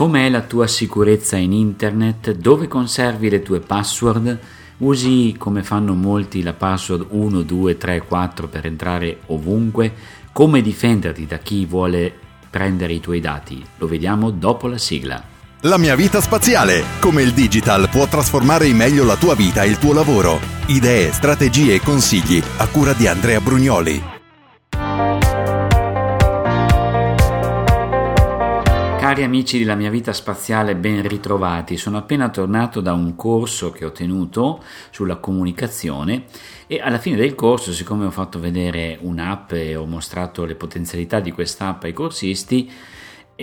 Com'è la tua sicurezza in internet? Dove conservi le tue password? Usi come fanno molti la password 1, 2, 3, 4 per entrare ovunque? Come difenderti da chi vuole prendere i tuoi dati? Lo vediamo dopo la sigla. La mia vita spaziale. Come il digital può trasformare in meglio la tua vita e il tuo lavoro. Idee, strategie e consigli a cura di Andrea Brugnoli. Cari amici della mia vita spaziale, ben ritrovati. Sono appena tornato da un corso che ho tenuto sulla comunicazione e alla fine del corso, siccome ho fatto vedere un'app e ho mostrato le potenzialità di quest'app ai corsisti,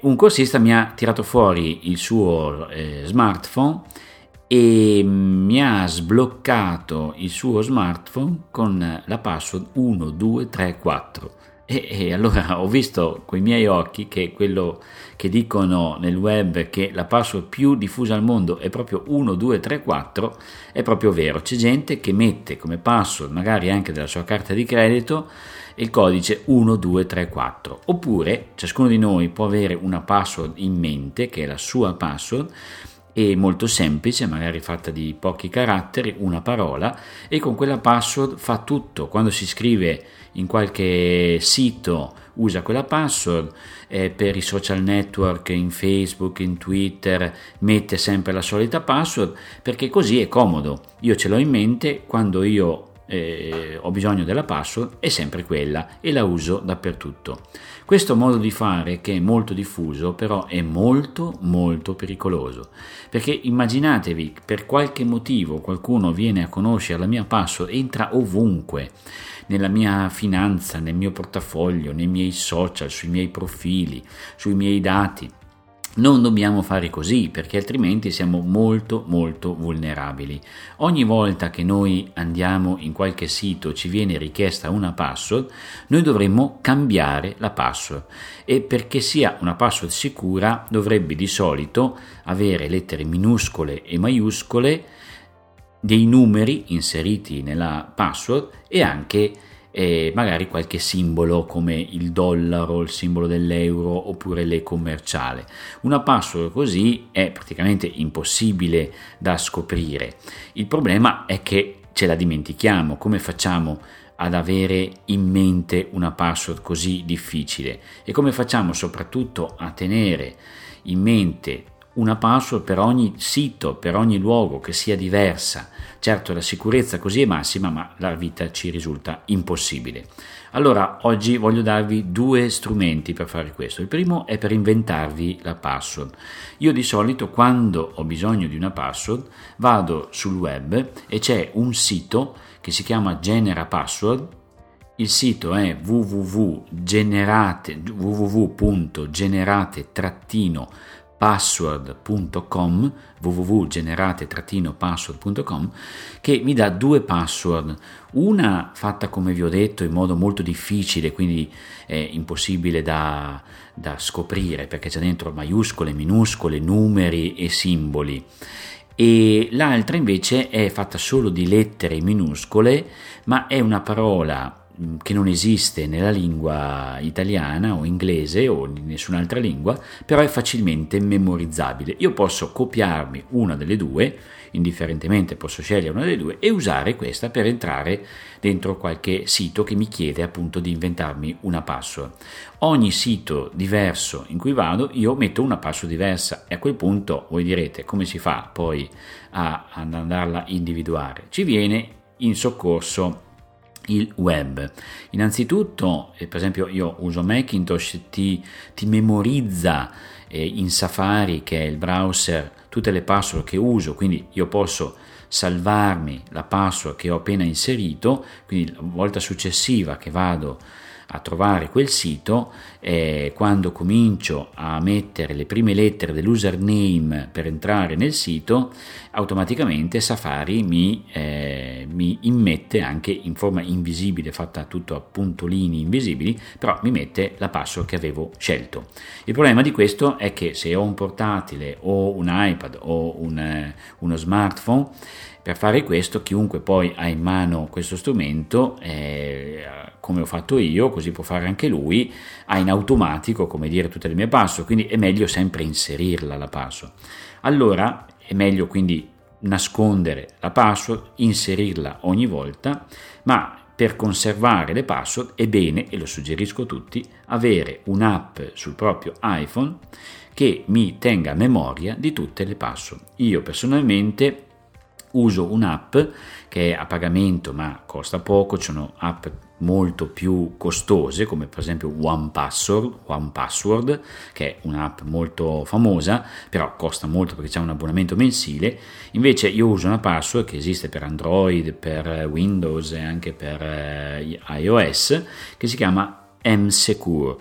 un corsista mi ha tirato fuori il suo eh, smartphone e mi ha sbloccato il suo smartphone con la password 1234. E, e allora ho visto con i miei occhi che quello che dicono nel web che la password più diffusa al mondo è proprio 1234 è proprio vero. C'è gente che mette come password, magari anche della sua carta di credito, il codice 1234. Oppure ciascuno di noi può avere una password in mente, che è la sua password, e molto semplice, magari fatta di pochi caratteri, una parola, e con quella password fa tutto. Quando si scrive in qualche sito usa quella password, eh, per i social network, in Facebook, in Twitter, mette sempre la solita password, perché così è comodo. Io ce l'ho in mente quando io eh, ho bisogno della password è sempre quella e la uso dappertutto. Questo modo di fare che è molto diffuso però è molto molto pericoloso. Perché immaginatevi per qualche motivo qualcuno viene a conoscere la mia password, entra ovunque nella mia finanza, nel mio portafoglio, nei miei social, sui miei profili, sui miei dati non dobbiamo fare così perché altrimenti siamo molto molto vulnerabili. Ogni volta che noi andiamo in qualche sito ci viene richiesta una password, noi dovremmo cambiare la password e perché sia una password sicura dovrebbe di solito avere lettere minuscole e maiuscole, dei numeri inseriti nella password e anche e magari qualche simbolo come il dollaro, il simbolo dell'euro oppure le commerciale. Una password così è praticamente impossibile da scoprire. Il problema è che ce la dimentichiamo. Come facciamo ad avere in mente una password così difficile? E come facciamo soprattutto a tenere in mente una password per ogni sito, per ogni luogo che sia diversa. Certo la sicurezza così è massima, ma la vita ci risulta impossibile. Allora, oggi voglio darvi due strumenti per fare questo. Il primo è per inventarvi la password. Io di solito quando ho bisogno di una password vado sul web e c'è un sito che si chiama Genera Password il sito è www.generate, www.generate-password password.com www.generate-password.com che mi dà due password. Una fatta come vi ho detto in modo molto difficile quindi è impossibile da, da scoprire perché c'è dentro maiuscole, minuscole, numeri e simboli. E l'altra invece è fatta solo di lettere minuscole ma è una parola che non esiste nella lingua italiana o inglese o in nessun'altra lingua, però è facilmente memorizzabile. Io posso copiarmi una delle due, indifferentemente posso scegliere una delle due e usare questa per entrare dentro qualche sito che mi chiede appunto di inventarmi una password. Ogni sito diverso in cui vado io metto una password diversa e a quel punto voi direte come si fa poi ad andarla a individuare. Ci viene in soccorso il web. Innanzitutto, eh, per esempio, io uso Macintosh, ti, ti memorizza eh, in Safari, che è il browser, tutte le password che uso, quindi io posso salvarmi la password che ho appena inserito, quindi la volta successiva che vado a trovare quel sito eh, quando comincio a mettere le prime lettere dell'username per entrare nel sito automaticamente Safari mi, eh, mi immette anche in forma invisibile fatta tutto a puntolini invisibili però mi mette la password che avevo scelto. Il problema di questo è che se ho un portatile o un iPad o un, eh, uno smartphone per fare questo chiunque poi ha in mano questo strumento eh, come ho fatto io così può fare anche lui, ha in automatico, come dire, tutte le mie password, quindi è meglio sempre inserirla la password. Allora è meglio quindi nascondere la password, inserirla ogni volta, ma per conservare le password è bene, e lo suggerisco a tutti, avere un'app sul proprio iPhone che mi tenga a memoria di tutte le password. Io personalmente uso un'app che è a pagamento ma costa poco, ci sono app molto più costose come per esempio One Password, One Password che è un'app molto famosa però costa molto perché c'è un abbonamento mensile. Invece io uso una password che esiste per Android, per Windows e anche per eh, iOS che si chiama MSecure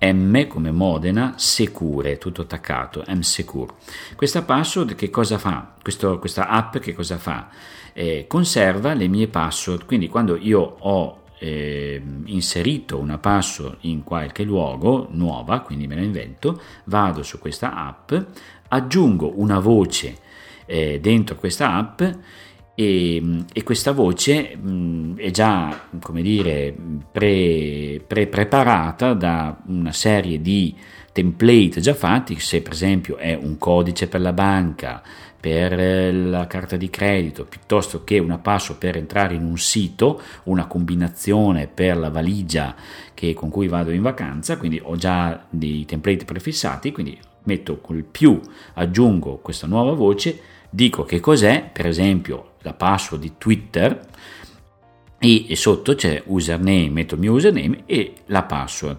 M come Modena, Secure, tutto attaccato, M Secure. Questa password che cosa fa? Questo, questa app che cosa fa? Eh, conserva le mie password, quindi quando io ho eh, inserito una password in qualche luogo nuova, quindi me la invento, vado su questa app, aggiungo una voce eh, dentro questa app e, e questa voce mh, è già, come dire, pre, pre, preparata da una serie di template già fatti, se per esempio è un codice per la banca, per la carta di credito, piuttosto che una password per entrare in un sito, una combinazione per la valigia che, con cui vado in vacanza, quindi ho già dei template prefissati, quindi metto col più, aggiungo questa nuova voce, dico che cos'è, per esempio la password di Twitter e, sotto c'è username, metto il mio username e la password.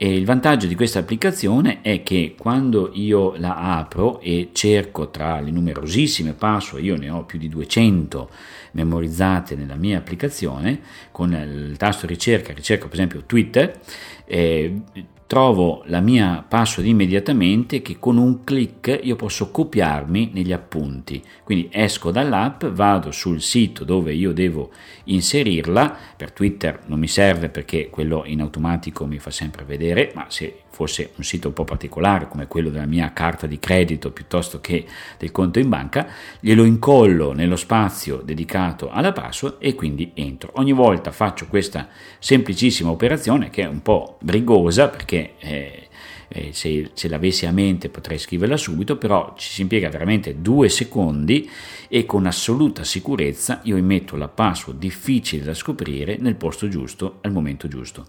E il vantaggio di questa applicazione è che quando io la apro e cerco tra le numerosissime password, io ne ho più di 200 memorizzate nella mia applicazione, con il tasto ricerca, ricerco per esempio Twitter, eh, trovo la mia password immediatamente che con un clic io posso copiarmi negli appunti. Quindi esco dall'app, vado sul sito dove io devo inserirla, per Twitter non mi serve perché quello in automatico mi fa sempre vedere, ma se fosse un sito un po' particolare come quello della mia carta di credito piuttosto che del conto in banca, glielo incollo nello spazio dedicato alla password e quindi entro. Ogni volta faccio questa semplicissima operazione che è un po' brigosa perché eh, eh, se, se l'avessi a mente potrei scriverla subito, però ci si impiega veramente due secondi e con assoluta sicurezza io immetto la password difficile da scoprire nel posto giusto al momento giusto.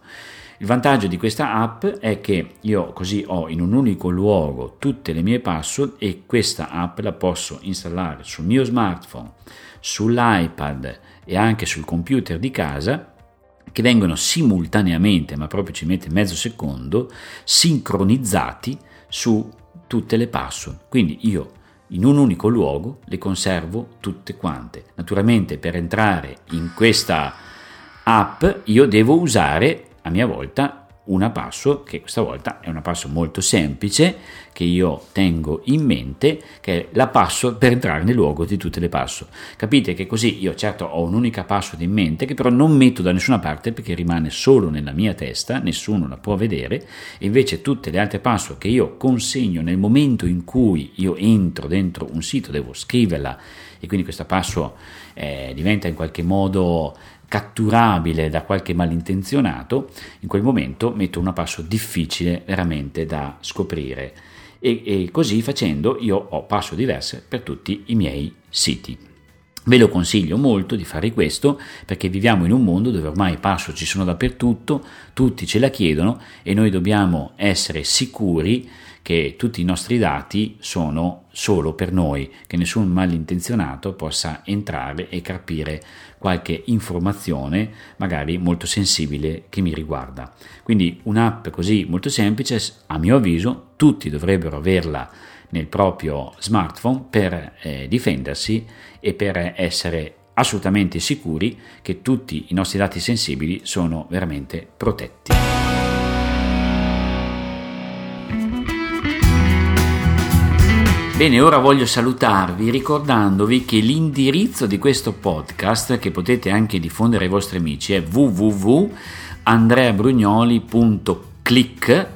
Il vantaggio di questa app è che io così ho in un unico luogo tutte le mie password e questa app la posso installare sul mio smartphone, sull'iPad e anche sul computer di casa che vengono simultaneamente, ma proprio ci mette mezzo secondo, sincronizzati su tutte le password. Quindi io in un unico luogo le conservo tutte quante. Naturalmente per entrare in questa app io devo usare a mia volta una password che questa volta è una password molto semplice che io tengo in mente che è la password per entrare nel luogo di tutte le password capite che così io certo ho un'unica password in mente che però non metto da nessuna parte perché rimane solo nella mia testa nessuno la può vedere. E invece tutte le altre password che io consegno nel momento in cui io entro dentro un sito devo scriverla e quindi questa password eh, diventa in qualche modo catturabile da qualche malintenzionato, in quel momento metto una passo difficile veramente da scoprire e, e così facendo io ho passo diverse per tutti i miei siti. Ve lo consiglio molto di fare questo perché viviamo in un mondo dove ormai i passo ci sono dappertutto, tutti ce la chiedono e noi dobbiamo essere sicuri che tutti i nostri dati sono solo per noi, che nessun malintenzionato possa entrare e capire qualche informazione, magari molto sensibile, che mi riguarda. Quindi un'app così molto semplice, a mio avviso, tutti dovrebbero averla nel proprio smartphone per eh, difendersi e per essere assolutamente sicuri che tutti i nostri dati sensibili sono veramente protetti. Bene, ora voglio salutarvi ricordandovi che l'indirizzo di questo podcast, che potete anche diffondere ai vostri amici, è www.andreabrugnoli.click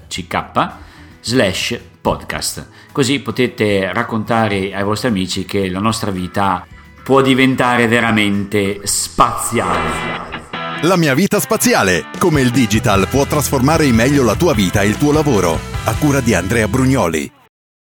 slash podcast. Così potete raccontare ai vostri amici che la nostra vita può diventare veramente spaziale. La mia vita spaziale, come il digital può trasformare in meglio la tua vita e il tuo lavoro. A cura di Andrea Brugnoli.